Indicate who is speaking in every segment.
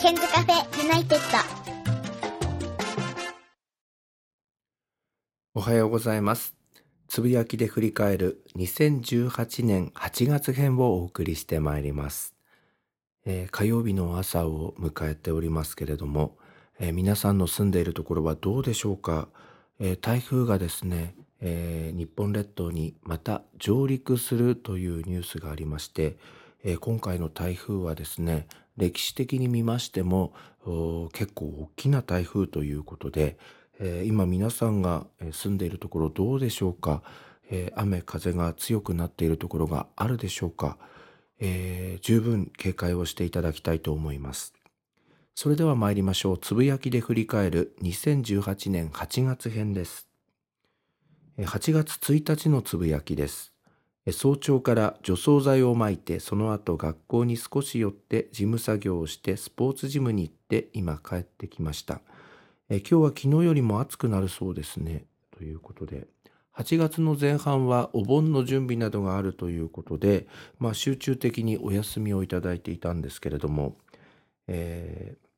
Speaker 1: ケンズカフェユナイテッド。
Speaker 2: おはようございます。つぶやきで振り返る2018年8月編をお送りしてまいります。えー火曜日の朝を迎えておりますけれども、えー皆さんの住んでいるところはどうでしょうか、えー台風がですね、えー日本列島にまた上陸するというニュースがありまして、えー今回の台風はですね歴史的に見ましても結構大きな台風ということで、えー今皆さんが住んでいるところどうでしょうか、えー雨風が強くなっているところがあるでしょうか、えー十分警戒をしていただきたいと思います。それでは参りましょう。つぶやきで振り返る2018年8月編です。8月1日のつぶやきです。早朝から除草剤をまいてその後学校に少し寄って事務作業をしてスポーツジムに行って今帰ってきました。え今日は昨日よりも暑くなるそうですね。ということで。8月の前半はお盆の準備などがあるということで、まあ、集中的にお休みをいただいていたんですけれども、えー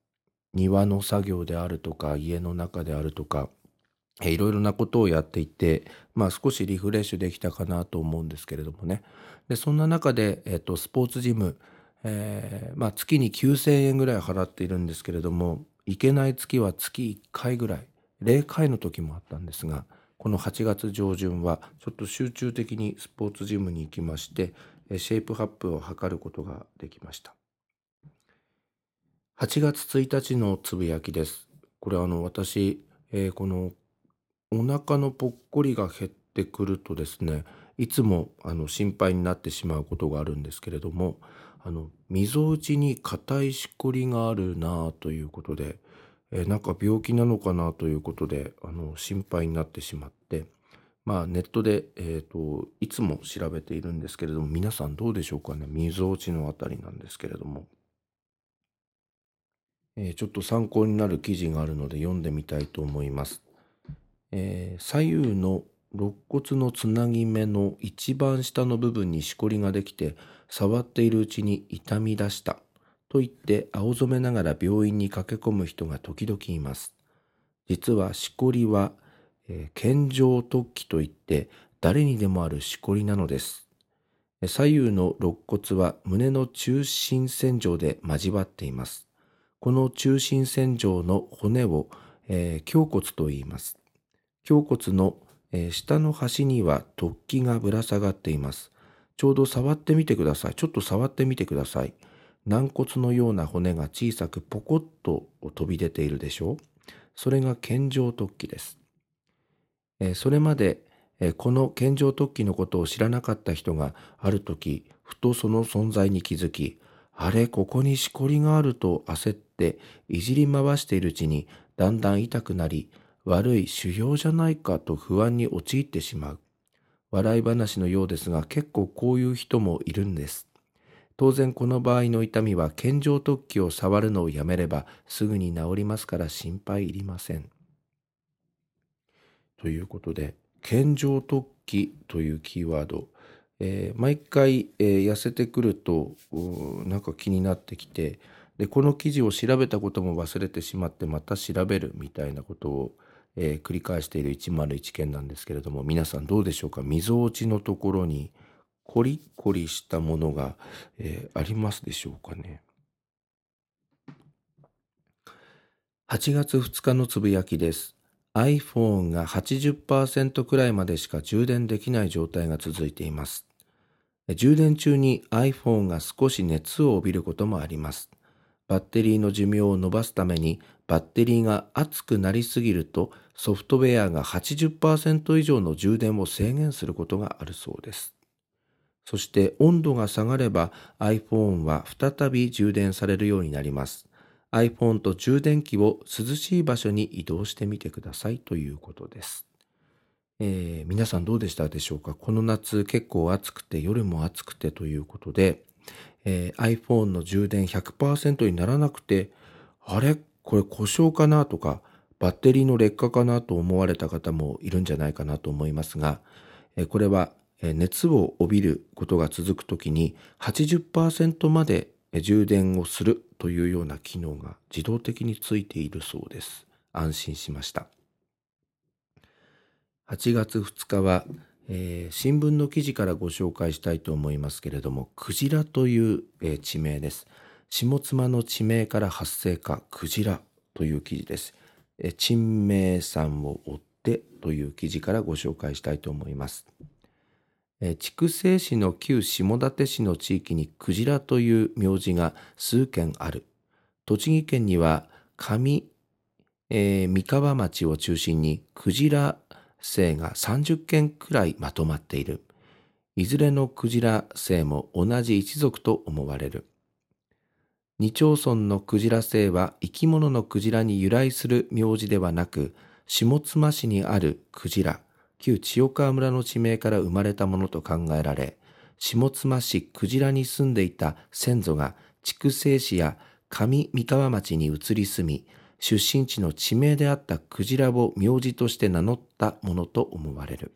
Speaker 2: 庭の作業であるとか家の中であるとかいろいろなことをやっていて、まあ、少しリフレッシュできたかなと思うんですけれどもね。でそんな中で、えっとスポーツジム、えーまあ、月に9,000円ぐらい払っているんですけれども行けない月は月1回ぐらい0回の時もあったんですがこの8月上旬はちょっと集中的にスポーツジムに行きましてシェイプアップを図ることができました。8月1日のつぶやきです。これあの私、えーこのお腹のぽっこりが減ってくるとですねいつもあの心配になってしまうことがあるんですけれどもあの溝落ちに硬いしこりがあるなあということで、えーなんか病気なのかなということであの心配になってしまってまあネットで、えー、といつも調べているんですけれども皆さんどうでしょうかね溝落ちのあたりなんですけれども、えーちょっと参考になる記事があるので読んでみたいと思います。えー左右の肋骨のつなぎ目の一番下の部分にしこりができて触っているうちに痛み出した。と言って青染めながら病院に駆け込む人が時々います。実はしこりは、えー健常突起といって誰にでもあるしこりなのです。左右の肋骨は胸の中心線上で交わっています。この中心線上の骨を、えー胸骨と言います。胸骨の、下の端には突起がぶら下がっています。ちょうど触ってみてください。ちょっと触ってみてください。軟骨のような骨が小さくポコッと飛び出ているでしょう。それが健常突起です。それまで、この健常突起のことを知らなかった人がある時、ふとその存在に気づき、あれ、ここにしこりがあると焦っていじり回しているうちにだんだん痛くなり、悪い修行じゃないかと不安に陥ってしまう。笑い話のようですが結構こういう人もいるんです。当然この場合の痛みは健常突起を触るのをやめればすぐに治りますから心配いりません。ということで健常突起というキーワード、えー毎回、えー痩せてくるとなんか気になってきてでこの記事を調べたことも忘れてしまってまた調べるみたいなことを、えー繰り返している101件なんですけれども皆さんどうでしょうか？溝落ちのところにコリコリしたものが、えーありますでしょうかね？8月2日のつぶやきです。iPhone が80%くらいまでしか充電できない状態が続いています。充電中に iPhone が少し熱を帯びることもあります。バッテリーの寿命を伸ばすためにバッテリーが熱くなりすぎるとソフトウェアが80%以上の充電を制限することがあるそうです。そして温度が下がれば iPhone は再び充電されるようになります。iPhone と充電器を涼しい場所に移動してみてくださいということです。えー皆さんどうでしたでしょうか？この夏結構暑くて夜も暑くてということで、えー iPhone の充電100%にならなくてあれ？これ故障かなとかバッテリーの劣化かなと思われた方もいるんじゃないかなと思いますが、これは熱を帯びることが続くときに80%まで充電をするというような機能が自動的についているそうです。安心しました。8月2日は、えー、新聞の記事からご紹介したいと思いますけれども、クジラという、えー、地名です。下妻の地名から発生か、クジラという記事です。え、珍名山を追ってという記事からご紹介したいと思います。筑西市の旧下館市の地域にクジラという名字が数件ある。栃木県には上、えー、三河町を中心にクジラ姓が30件くらいまとまっている。いずれのクジラ姓も同じ一族と思われる。二町村のクジラ姓は生き物のクジラに由来する名字ではなく、下妻市にあるクジラ、旧千代川村の地名から生まれたものと考えられ、下妻市クジラに住んでいた先祖が筑西市や上三河町に移り住み、出身地の地名であったクジラを名字として名乗ったものと思われる。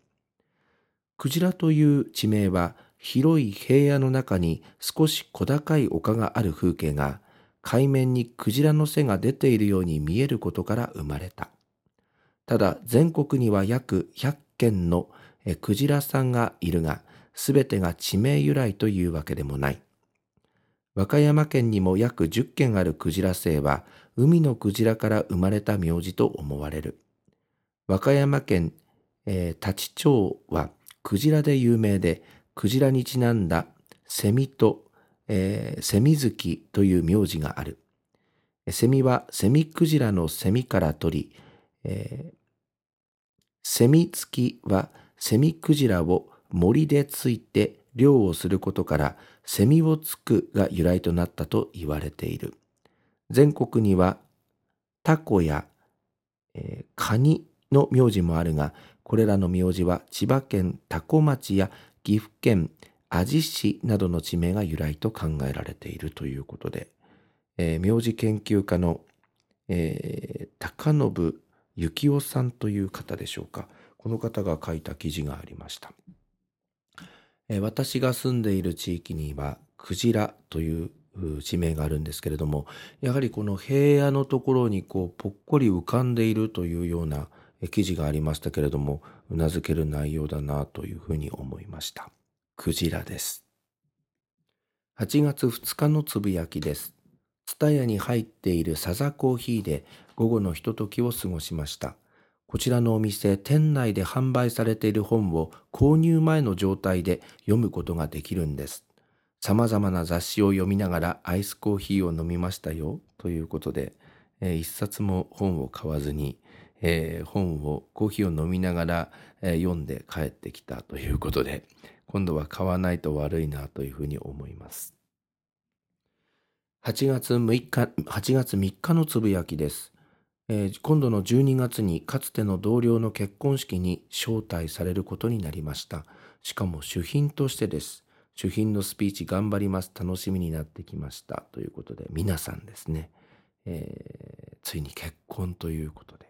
Speaker 2: クジラという地名は広い平野の中に少し小高い丘がある風景が海面にクジラの背が出ているように見えることから生まれた。ただ全国には約100件のクジラさんがいるが、すべてが地名由来というわけでもない。和歌山県にも約10件あるクジラ姓は、海のクジラから生まれた名字と思われる。和歌山県、えー、立町はクジラで有名で、クジラにちなんだセミと、えー、セミ月という名字がある。セミはセミクジラのセミから取り、えー、セミ付きはセミクジラを森でついて漁をすることからセミをつくが由来となったと言われている。全国にはタコや、えー、カニの名字もあるが、これらの名字は千葉県多古町や岐阜県阿治市などの地名が由来と考えられているということで、えー、名字研究家の、えー、高信幸雄さんという方でしょうか。この方が書いた記事がありました。え私が住んでいる地域には、クジラという地名があるんですけれども、やはりこの平野のところにこうぽっこり浮かんでいるというような記事がありましたけれども、うなずける内容だなというふうに思いました。クジラです。8月2日のつぶやきです。ツタヤに入っているサザコーヒーで午後のひとときを過ごしました。こちらのお店、店内で販売されている本を購入前の状態で読むことができるんです。様々な雑誌を読みながらアイスコーヒーを飲みましたよということで、えー、一冊も本を買わずに、えー、本を、コーヒーを飲みながら、えー、読んで帰ってきたということで、今度は買わないと悪いなというふうに思います。8月6日、8月3日のつぶやきです。えー、今度の12月にかつての同僚の結婚式に招待されることになりました。しかも主賓としてです。主賓のスピーチ頑張ります。楽しみになってきました。ということで、皆さんですね、えー、ついに結婚ということで、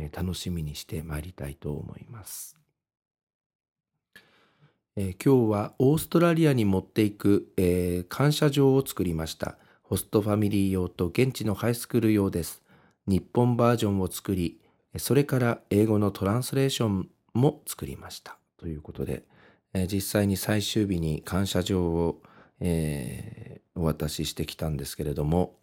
Speaker 2: え、楽しみにしてまいりたいと思います。え今日はオーストラリアに持っていく、え感謝状を作りました。ホストファミリー用と現地のハイスクール用です。日本バージョンを作り、それから英語のトランスレーションも作りました。ということで、え実際に最終日に感謝状を、えー、お渡ししてきたんですけれども、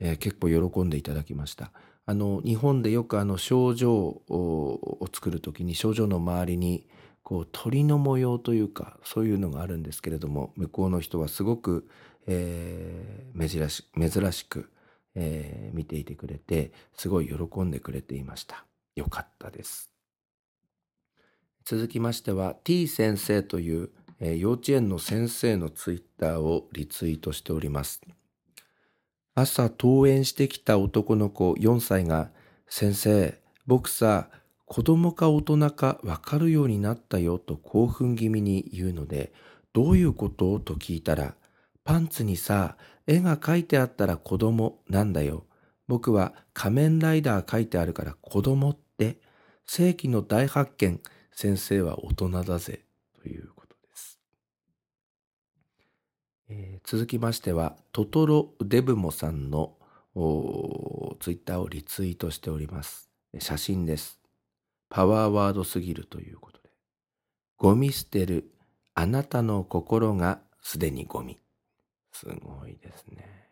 Speaker 2: えー、結構喜んでいただきました。あの日本でよくあの症状を作る時に症状の周りにこう鳥の模様というかそういうのがあるんですけれども向こうの人はすごく、えー、珍し珍しくえー、見ていてくれて、すごい喜んでくれていました。よかったです。続きましては T 先生という、えー、幼稚園の先生のツイッターをリツイートしております。朝登園してきた男の子4歳が、先生、僕さ、子供か大人かわかるようになったよと興奮気味に言うので、どういうこと？と聞いたら、パンツにさ、絵が描いてあったら子供なんだよ。僕は仮面ライダー書いてあるから子供って、世紀の大発見、先生は大人だぜ、という。えー続きましてはトトロデブモさんのツイッターをリツイートしております。写真です。パワーワードすぎるということで。ゴミ捨てるあなたの心がすでにゴミ。すごいですね。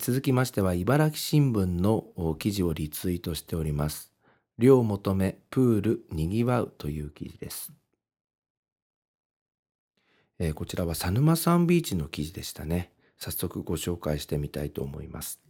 Speaker 2: 続きましては茨城新聞の記事をリツイートしております。量求めプールにぎわうという記事です。えーこちらは佐沼サンビーチの記事でしたね。早速ご紹介してみたいと思います。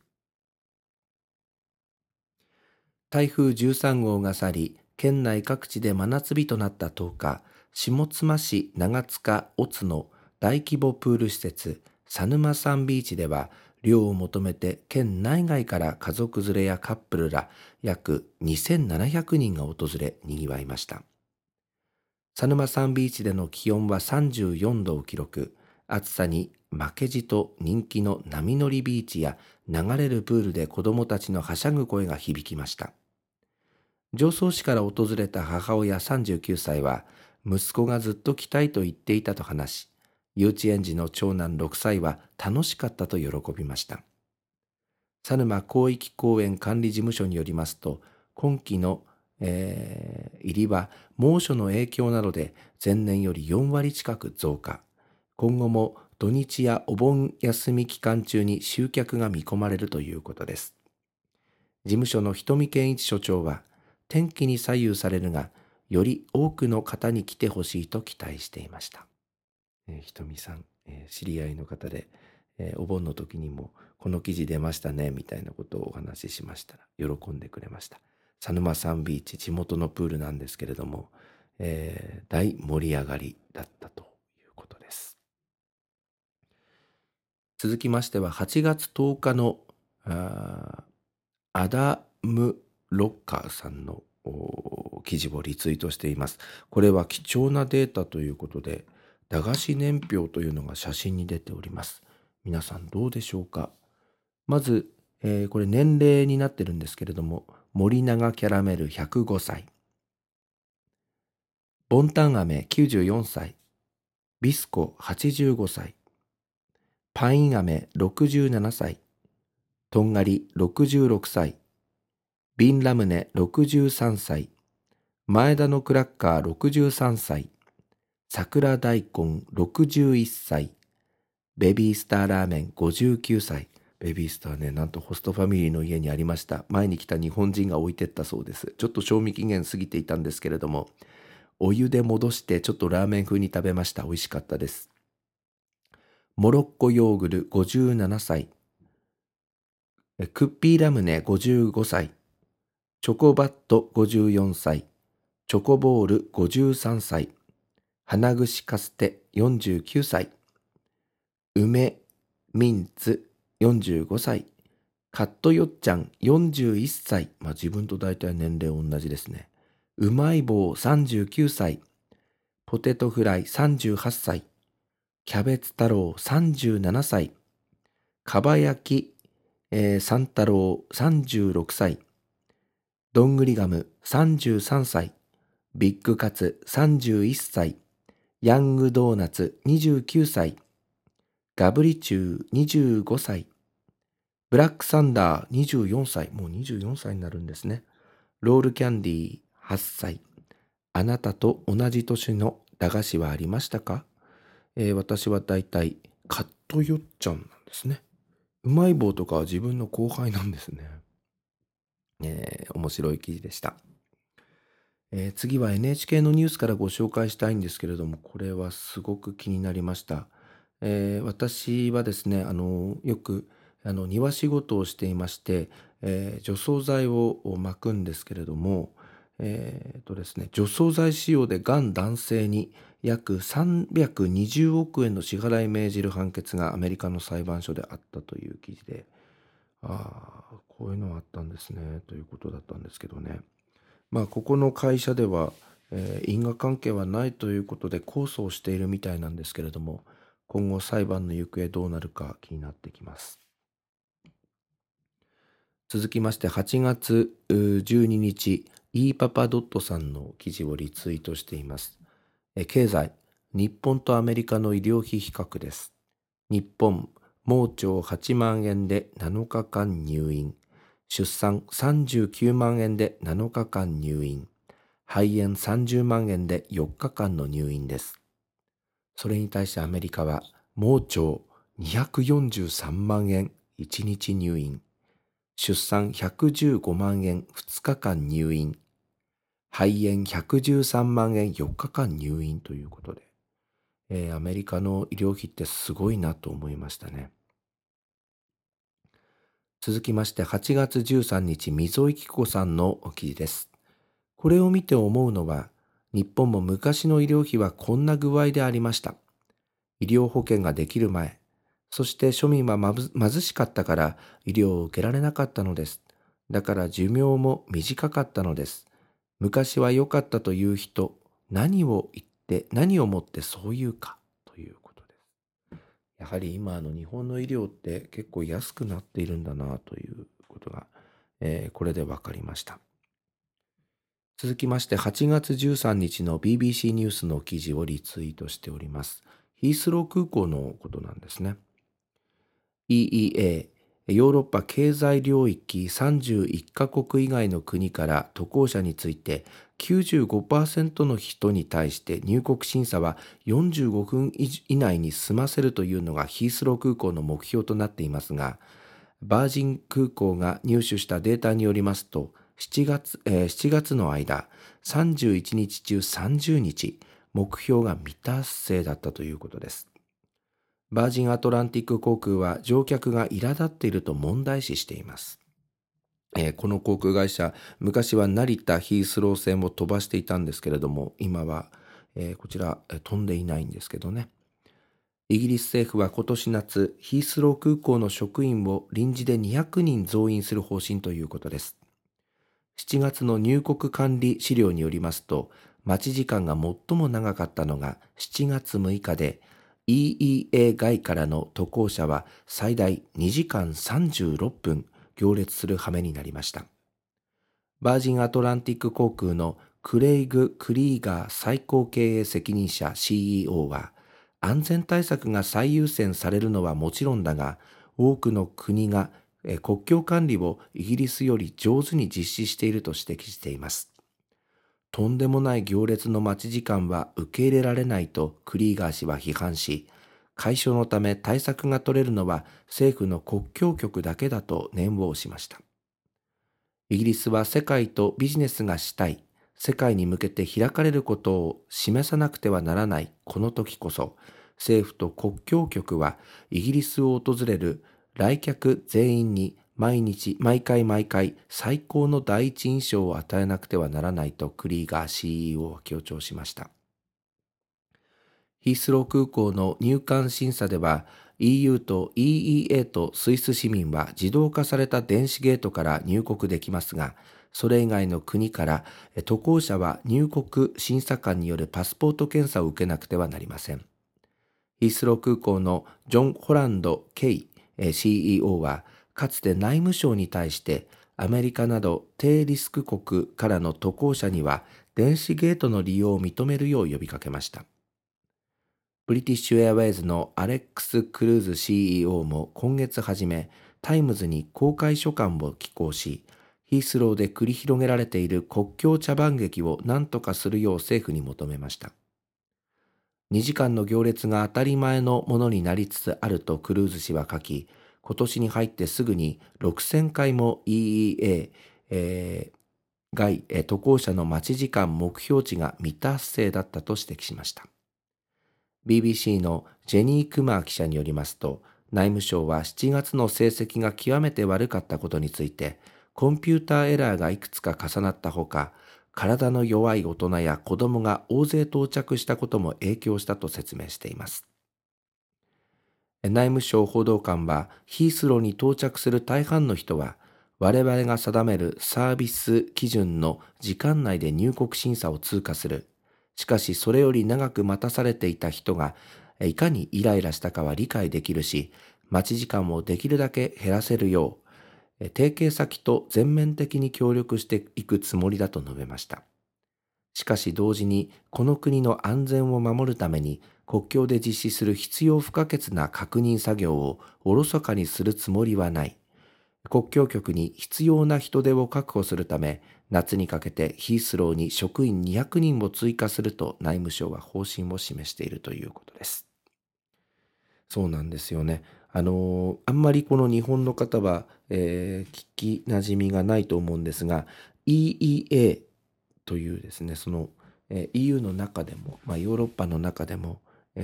Speaker 2: 台風13号が去り、県内各地で真夏日となった10日、下妻市長塚小津の大規模プール施設、佐沼サンビーチでは、量を求めて県内外から家族連れやカップルら約2700人が訪れ、賑わいました。佐沼サンビーチでの気温は34度を記録。暑さに負けじと人気の波乗りビーチや流れるプールで子供たちのはしゃぐ声が響きました。常総市から訪れた母親39歳は、息子がずっと来たいと言っていたと話し、幼稚園児の長男6歳は楽しかったと喜びました。佐沼広域公園管理事務所によりますと、今季のえー入りは猛暑の影響などで前年より4割近く増加。今後も土日やお盆休み期間中に集客が見込まれるということです。事務所の瞳健一所長は、天気に左右されるが、より多くの方に来てほしいと期待していました。えー、瞳さん、えー知り合いの方で、えーお盆の時にもこの記事出ましたねみたいなことをお話ししましたら喜んでくれました。佐沼サンビーチ地元のプールなんですけれども、えー大盛り上がりだったということです。続きましては8月10日のアダム・ロッカーさんの記事をリツイートしています。これは貴重なデータということで駄菓子年表というのが写真に出ております。皆さんどうでしょうか？まず、えーこれ年齢になってるんですけれども森永キャラメル105歳。ボンタン飴94歳。ビスコ85歳。パイン飴67歳。とんがり66歳。ビンラムネ63歳。前田のクラッカー63歳。桜大根61歳。ベビースターラーメン59歳。ベビースターねなんとホストファミリーの家にありました。前に来た日本人が置いてったそうです。ちょっと賞味期限過ぎていたんですけれどもお湯で戻してちょっとラーメン風に食べました。美味しかったです。モロッコヨーグル57歳。クッピーラムネ55歳。チョコバット54歳。チョコボール53歳。花串カステ49歳。梅ミンツ45歳。カットよっちゃん41歳。まあ自分と大体年齢同じですね。うまい棒39歳。ポテトフライ38歳。キャベツ太郎37歳。かば焼き、えー、三太郎36歳。どんぐりガム33歳。ビッグカツ31歳。ヤングドーナツ29歳。ガブリチュー25歳。ブラックサンダー24歳もう24歳になるんですね。ロールキャンディー8歳。あなたと同じ年の駄菓子はありましたか、えー私はだいたいカットよっちゃんなんですね。うまい棒とかは自分の後輩なんですね。えー面白い記事でした、えー次は NHK のニュースからご紹介したいんですけれどもこれはすごく気になりました、えー私はですねあのよくあの庭仕事をしていまして、えー除草剤を巻くんですけれどもえーとですね、除草剤使用でがん男性に約320億円の支払い命じる判決がアメリカの裁判所であったという記事でああこういうのあったんですねということだったんですけどね。まあここの会社では、えー因果関係はないということで控訴をしているみたいなんですけれども今後裁判の行方どうなるか気になってきます。続きまして8月12日 e パパドットさんの記事をリツイートしています。経済日本とアメリカの医療費比較です。日本、盲腸8万円で7日間入院。出産39万円で7日間入院。肺炎30万円で4日間の入院です。それに対してアメリカは盲腸243万円1日入院。出産115万円2日間入院。肺炎113万円4日間入院ということで、えー、アメリカの医療費ってすごいなと思いましたね。続きまして8月13日、溝井紀子さんのお記事です。これを見て思うのは、日本も昔の医療費はこんな具合でありました。医療保険ができる前、そして庶民は貧しかったから医療を受けられなかったのです。だから寿命も短かったのです。昔は良かったという人、何を言って何をもってそう言うかということです。やはり今の日本の医療って結構安くなっているんだなということが、えー、これで分かりました。続きまして8月13日の BBC ニュースの記事をリツイートしております。ヒースロー空港のことなんですね。EEA ヨーロッパ経済領域31カ国以外の国から渡航者について95%の人に対して入国審査は45分以内に済ませるというのがヒースロー空港の目標となっていますがバージン空港が入手したデータによりますと7月,、えー、7月の間31日中30日目標が未達成だったということです。バージンアトランティック航空は乗客が苛立っていると問題視しています。えー、この航空会社、昔は成田ヒースロー線を飛ばしていたんですけれども、今は、えー、こちら、飛んでいないんですけどね。イギリス政府は今年夏、ヒースロー空港の職員を臨時で200人増員する方針ということです。7月の入国管理資料によりますと、待ち時間が最も長かったのが7月6日で、EEA 外からの渡航者は最大2時間36分行列する羽目になりました。バージンアトランティック航空のクレイグ・クリーガー最高経営責任者 CEO は安全対策が最優先されるのはもちろんだが多くの国が国境管理をイギリスより上手に実施していると指摘しています。とんでもない行列の待ち時間は受け入れられないとクリーガー氏は批判し、解消のため対策が取れるのは政府の国境局だけだと念を押しました。イギリスは世界とビジネスがしたい、世界に向けて開かれることを示さなくてはならないこの時こそ、政府と国境局はイギリスを訪れる来客全員に毎日毎回毎回最高の第一印象を与えなくてはならないとクリーガー CEO は強調しました。ヒースロー空港の入管審査では EU と EEA とスイス市民は自動化された電子ゲートから入国できますが、それ以外の国から渡航者は入国審査官によるパスポート検査を受けなくてはなりません。ヒースロー空港のジョン・ホランド・ケイ CEO はかつて内務省に対してアメリカなど低リスク国からの渡航者には電子ゲートの利用を認めるよう呼びかけました。ブリティッシュエアウェイズのアレックス・クルーズ CEO も今月初め、タイムズに公開書簡を寄稿し、ヒースローで繰り広げられている国境茶番劇を何とかするよう政府に求めました。2時間の行列が当たり前のものになりつつあるとクルーズ氏は書き、今年に入ってすぐに6000回も EEA、えー、外、渡航者の待ち時間目標値が未達成だったと指摘しました。BBC のジェニー・クマー記者によりますと、内務省は7月の成績が極めて悪かったことについて、コンピューターエラーがいくつか重なったほか、体の弱い大人や子供が大勢到着したことも影響したと説明しています。内務省報道官はヒースローに到着する大半の人は我々が定めるサービス基準の時間内で入国審査を通過する。しかしそれより長く待たされていた人がいかにイライラしたかは理解できるし、待ち時間もできるだけ減らせるよう、提携先と全面的に協力していくつもりだと述べました。しかし同時にこの国の安全を守るために国境で実施する必要不可欠な確認作業をおろそかにするつもりはない。国境局に必要な人手を確保するため、夏にかけてヒースローに職員200人を追加すると内務省は方針を示しているということです。そうなんですよね。あのあんまりこの日本の方は、えー、聞きなじみがないと思うんですが EEA というですねその、えー、EU の中でも、まあ、ヨーロッパの中でも、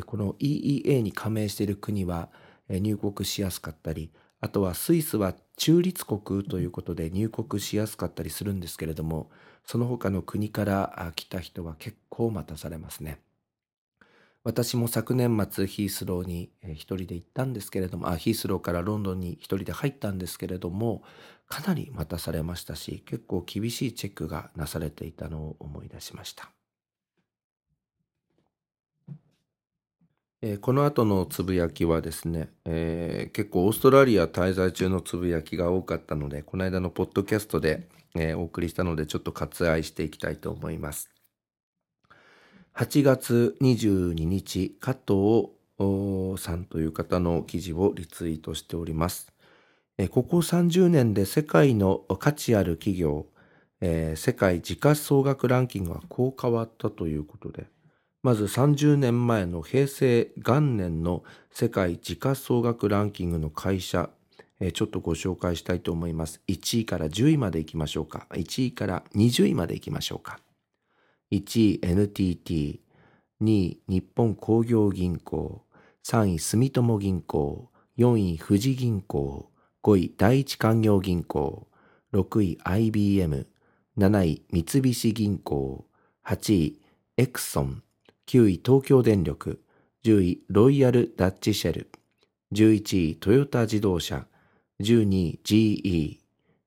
Speaker 2: この EEA に加盟している国は、入国しやすかったりあとはスイスは中立国ということで入国しやすかったりするんですけれどもその他の国から来た人は結構待たされますね。私も昨年末ヒースローに一人で行ったんですけれどもあヒースローからロンドンに一人で入ったんですけれどもかなり待たされましたし結構厳しいチェックがなされていたのを思い出しました。えー、この後のつぶやきはですね、えー、結構オーストラリア滞在中のつぶやきが多かったのでこの間のポッドキャストで、えー、お送りしたのでちょっと割愛していきたいと思います。8月22日、加藤さんという方の記事をリツイートしております。ここ30年で世界の価値ある企業、世界時価総額ランキングはこう変わったということで、まず30年前の平成元年の世界時価総額ランキングの会社、ちょっとご紹介したいと思います。1位から10位までいきましょうか。1位から20位までいきましょうか。1位 NTT、2位日本工業銀行、3位住友銀行、4位富士銀行、5位第一勧業銀行、6位 IBM、7位三菱銀行、8位エクソン、9位東京電力、10位ロイヤルダッチシェル、11位トヨタ自動車、12位 GE、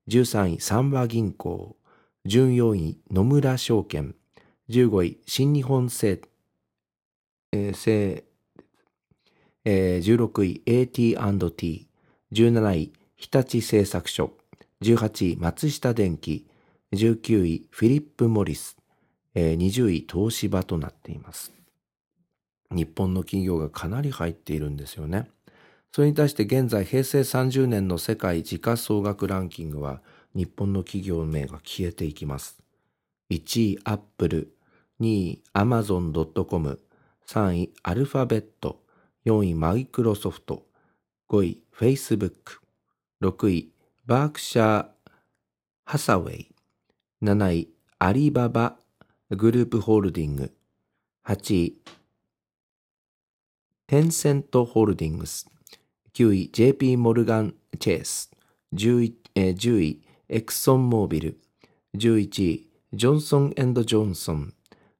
Speaker 2: 13位三和銀行、14位野村証券、15位、新日本製、えー、製、えー、16位、AT&T、17位、日立製作所、18位、松下電器、19位、フィリップ・モリス、えー、20位、東芝となっています。日本の企業がかなり入っているんですよね。それに対して現在平成30年の世界時価総額ランキングは日本の企業名が消えていきます。1位アップル、2位、アマゾン .com、3位、アルファベット、4位、マイクロソフト、5位、フェイスブック、6位、バークシャー・ハサウェイ、7位、アリババグループホールディング、8位、テンセントホールディングス、9位、JP モルガン・チェイス、10位、えー、10位エクソンモービル、11位、ジョンソンエンドジョンソン、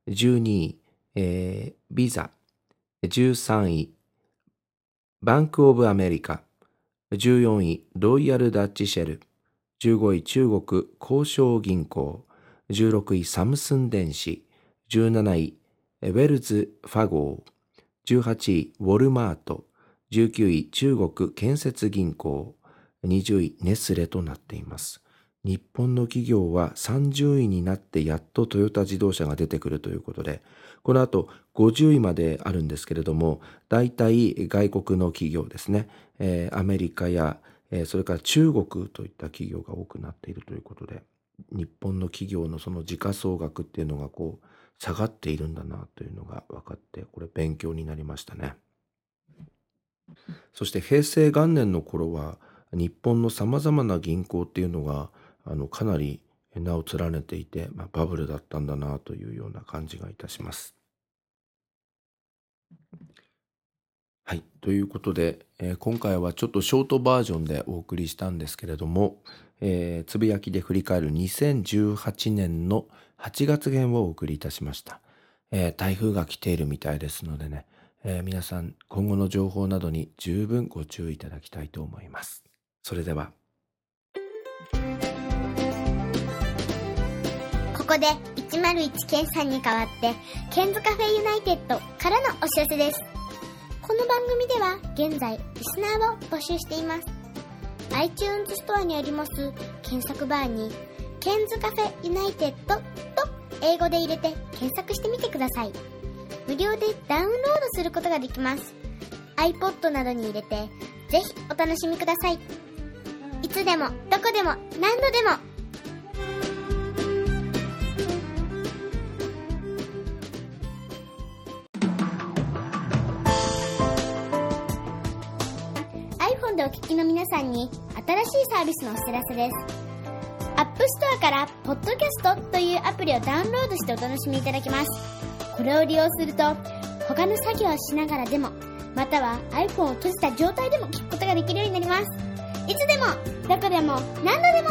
Speaker 2: 12位、えー、ビザ、13位、バンクオブアメリカ、14位、ロイヤルダッチシェル、15位、中国工商銀行、16位、サムスン電子、17位、ウェルズ・ファーゴ、18位、ウォルマート、19位、中国建設銀行、20位、ネスレとなっています。日本の企業は30位になってやっとトヨタ自動車が出てくるということで、この後50位まであるんですけれども、大体外国の企業ですね、えー、アメリカや、えー、それから中国といった企業が多くなっているということで、日本の企業のその時価総額っていうのがこう下がっているんだなというのが分かって、これ勉強になりましたね。そして平成元年の頃は、日本のさまざまな銀行っていうのがあのかなり名を連ねていて、まあ、バブルだったんだなというような感じがいたします。はい。ということで、えー、今回はちょっとショートバージョンでお送りしたんですけれども、えー、つぶやきで振り返る2018年の8月編をお送りいたしました。えー、台風が来ているみたいですのでね、え皆さん今後の情報などに十分ご注意いただきたいと思います。それでは。
Speaker 1: こで101ケンさんに代わってケンズカフェユナイテッドからのお知らせですこの番組では現在リスナーを募集しています iTunes ストアにあります検索バーにケンズカフェユナイテッドと英語で入れて検索してみてください。無料でダウンロードすることができます。iPod などに入れて、ぜひお楽しみください。いつでも、どこでも、何度でも。さんに新しいサービスのお知らせです。アップストアからポッドキャストというアプリをダウンロードしてお楽しみいただけます。これを利用すると、他の作業をしながらでも、または iPhone を閉じた状態でも聞くことができるようになります。いつでも、どこでも、何度でも